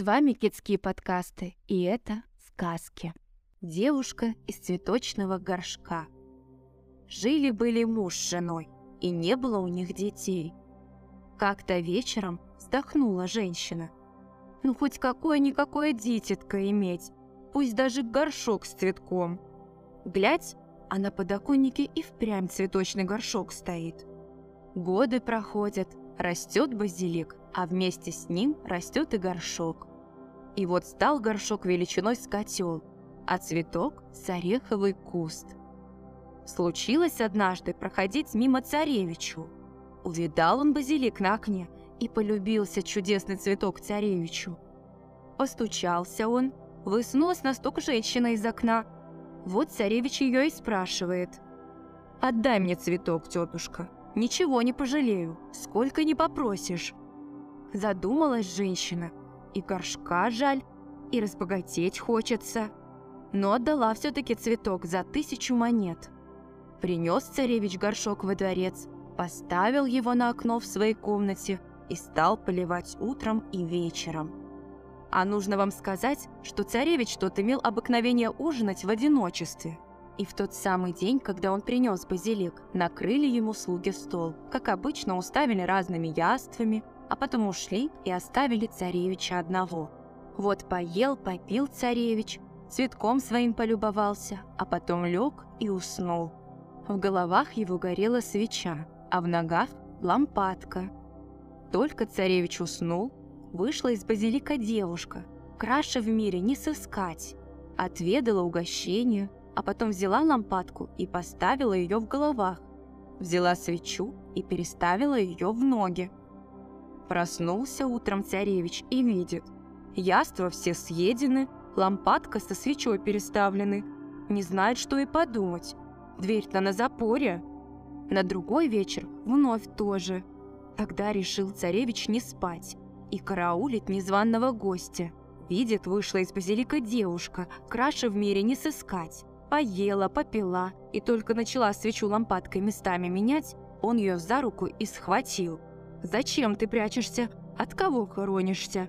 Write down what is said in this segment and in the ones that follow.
С вами Китские подкасты, и это сказки. Девушка из цветочного горшка. Жили-были муж с женой, и не было у них детей. Как-то вечером вздохнула женщина. Ну, хоть какое-никакое дитятко иметь, пусть даже горшок с цветком. Глядь, а на подоконнике и впрямь цветочный горшок стоит. Годы проходят, растет базилик, а вместе с ним растет и горшок. И вот стал горшок величиной с котел, а цветок – с ореховый куст. Случилось однажды проходить мимо царевичу. Увидал он базилик на окне и полюбился чудесный цветок царевичу. Постучался он, высунулась на стук женщина из окна. Вот царевич ее и спрашивает. «Отдай мне цветок, тетушка, ничего не пожалею, сколько не попросишь». Задумалась женщина, и горшка жаль, и разбогатеть хочется. Но отдала все-таки цветок за тысячу монет. Принес царевич горшок во дворец, поставил его на окно в своей комнате и стал поливать утром и вечером. А нужно вам сказать, что царевич тот имел обыкновение ужинать в одиночестве. И в тот самый день, когда он принес базилик, накрыли ему слуги стол, как обычно уставили разными яствами, а потом ушли и оставили царевича одного. Вот поел, попил царевич, цветком своим полюбовался, а потом лег и уснул. В головах его горела свеча, а в ногах – лампадка. Только царевич уснул, вышла из базилика девушка, краше в мире не сыскать. Отведала угощение, а потом взяла лампадку и поставила ее в головах. Взяла свечу и переставила ее в ноги. Проснулся утром царевич и видит. Яства все съедены, лампадка со свечой переставлены. Не знает, что и подумать. Дверь-то на запоре. На другой вечер вновь тоже. Тогда решил царевич не спать и караулить незваного гостя. Видит, вышла из базилика девушка, краше в мире не сыскать. Поела, попила, и только начала свечу лампадкой местами менять, он ее за руку и схватил – Зачем ты прячешься? От кого хоронишься?»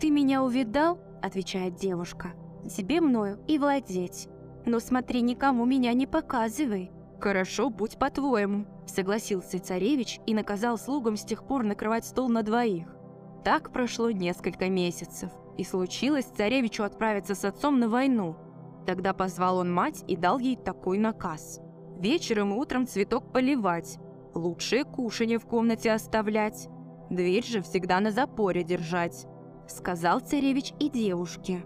«Ты меня увидал?» – отвечает девушка. «Тебе мною и владеть. Но смотри, никому меня не показывай». «Хорошо, будь по-твоему», – согласился царевич и наказал слугам с тех пор накрывать стол на двоих. Так прошло несколько месяцев, и случилось царевичу отправиться с отцом на войну. Тогда позвал он мать и дал ей такой наказ. Вечером и утром цветок поливать, лучшее кушанье в комнате оставлять, дверь же всегда на запоре держать», — сказал царевич и девушке.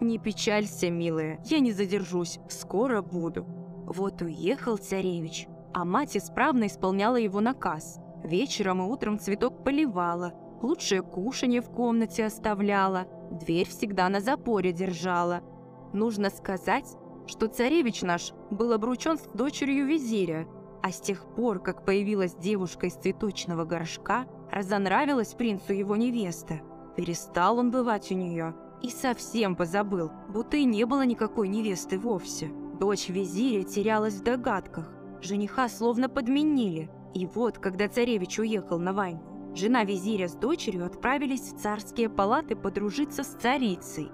«Не печалься, милая, я не задержусь, скоро буду». Вот уехал царевич, а мать исправно исполняла его наказ. Вечером и утром цветок поливала, лучшее кушанье в комнате оставляла, дверь всегда на запоре держала. Нужно сказать, что царевич наш был обручен с дочерью визиря, а с тех пор, как появилась девушка из цветочного горшка, разонравилась принцу его невеста. Перестал он бывать у нее и совсем позабыл, будто и не было никакой невесты вовсе. Дочь визиря терялась в догадках, жениха словно подменили. И вот, когда царевич уехал на войну, жена визиря с дочерью отправились в царские палаты подружиться с царицей,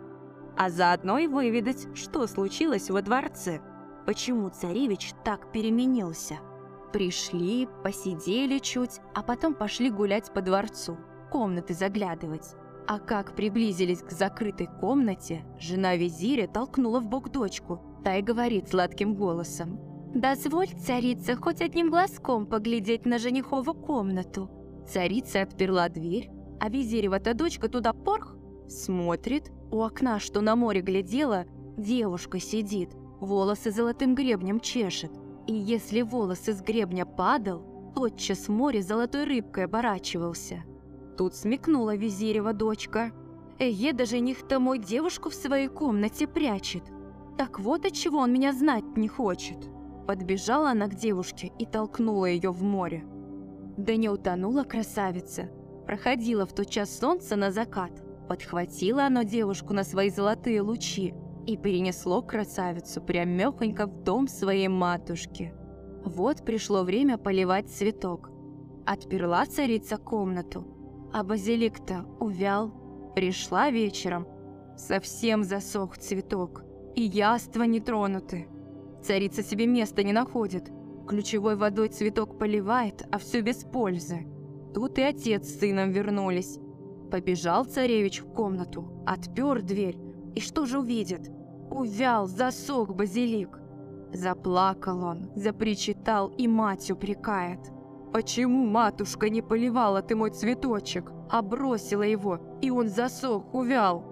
а заодно и выведать, что случилось во дворце, почему царевич так переменился. Пришли, посидели чуть, а потом пошли гулять по дворцу, комнаты заглядывать. А как приблизились к закрытой комнате, жена визиря толкнула в бок дочку. Та и говорит сладким голосом. «Дозволь, царица, хоть одним глазком поглядеть на женихову комнату». Царица отперла дверь, а визирева-то дочка туда порх, смотрит. У окна, что на море глядела, девушка сидит, волосы золотым гребнем чешет. И если волос из гребня падал, тотчас море золотой рыбкой оборачивался. Тут смекнула визирева дочка. Эге, даже жених-то мой девушку в своей комнате прячет. Так вот от чего он меня знать не хочет. Подбежала она к девушке и толкнула ее в море. Да не утонула красавица. Проходила в тот час солнце на закат. Подхватила оно девушку на свои золотые лучи и перенесло красавицу прямехонько в дом своей матушки. Вот пришло время поливать цветок. Отперла царица комнату, а базилик-то увял. Пришла вечером. Совсем засох цветок, и яства не тронуты. Царица себе места не находит. Ключевой водой цветок поливает, а все без пользы. Тут и отец с сыном вернулись. Побежал царевич в комнату, отпер дверь. И что же увидит? Увял, засох базилик. Заплакал он, запричитал и мать упрекает. «Почему, матушка, не поливала ты мой цветочек, а бросила его, и он засох, увял?»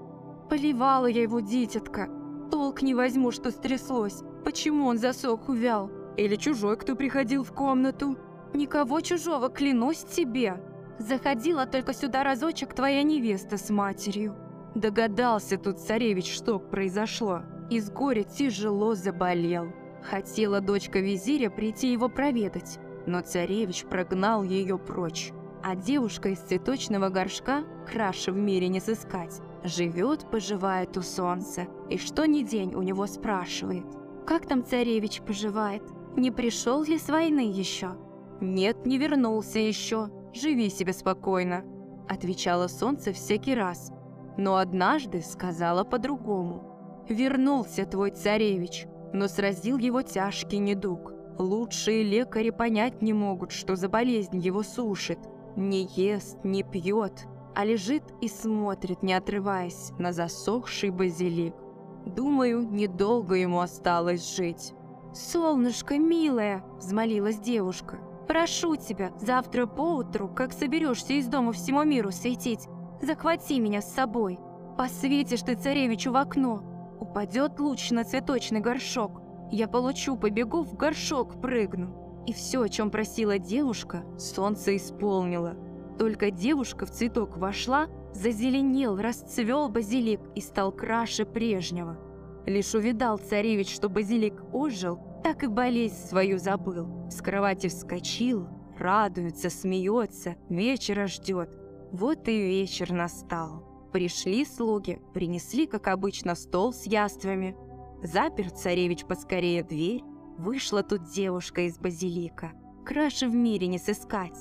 «Поливала я его, дитятка. Толк не возьму, что стряслось. Почему он засох, увял? Или чужой, кто приходил в комнату?» «Никого чужого, клянусь тебе. Заходила только сюда разочек твоя невеста с матерью». Догадался тут царевич, что произошло. Из горя тяжело заболел. Хотела дочка визиря прийти его проведать, но царевич прогнал ее прочь. А девушка из цветочного горшка краше в мире не сыскать. Живет, поживает у солнца, и что ни день у него спрашивает. «Как там царевич поживает? Не пришел ли с войны еще?» «Нет, не вернулся еще. Живи себе спокойно», – отвечало солнце всякий раз. Но однажды сказала по-другому. «Вернулся твой царевич, но сразил его тяжкий недуг. Лучшие лекари понять не могут, что за болезнь его сушит. Не ест, не пьет, а лежит и смотрит, не отрываясь, на засохший базилик. Думаю, недолго ему осталось жить. «Солнышко, милая!» – взмолилась девушка. «Прошу тебя, завтра поутру, как соберешься из дома всему миру светить, захвати меня с собой. Посветишь ты царевичу в окно, Упадет луч на цветочный горшок. Я получу, побегу, в горшок прыгну. И все, о чем просила девушка, солнце исполнило. Только девушка в цветок вошла, зазеленел, расцвел базилик и стал краше прежнего. Лишь увидал царевич, что базилик ожил, так и болезнь свою забыл. С кровати вскочил, радуется, смеется, вечера ждет. Вот и вечер настал. Пришли слуги, принесли, как обычно, стол с яствами. Запер царевич поскорее дверь. Вышла тут девушка из базилика. Краше в мире не сыскать.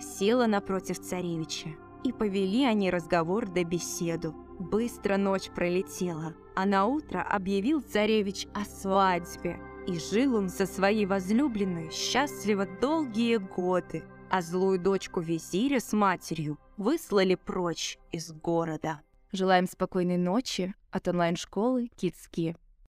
Села напротив царевича. И повели они разговор да беседу. Быстро ночь пролетела, а на утро объявил царевич о свадьбе. И жил он со своей возлюбленной счастливо долгие годы, а злую дочку визиря с матерью выслали прочь из города. Желаем спокойной ночи от онлайн-школы Китски.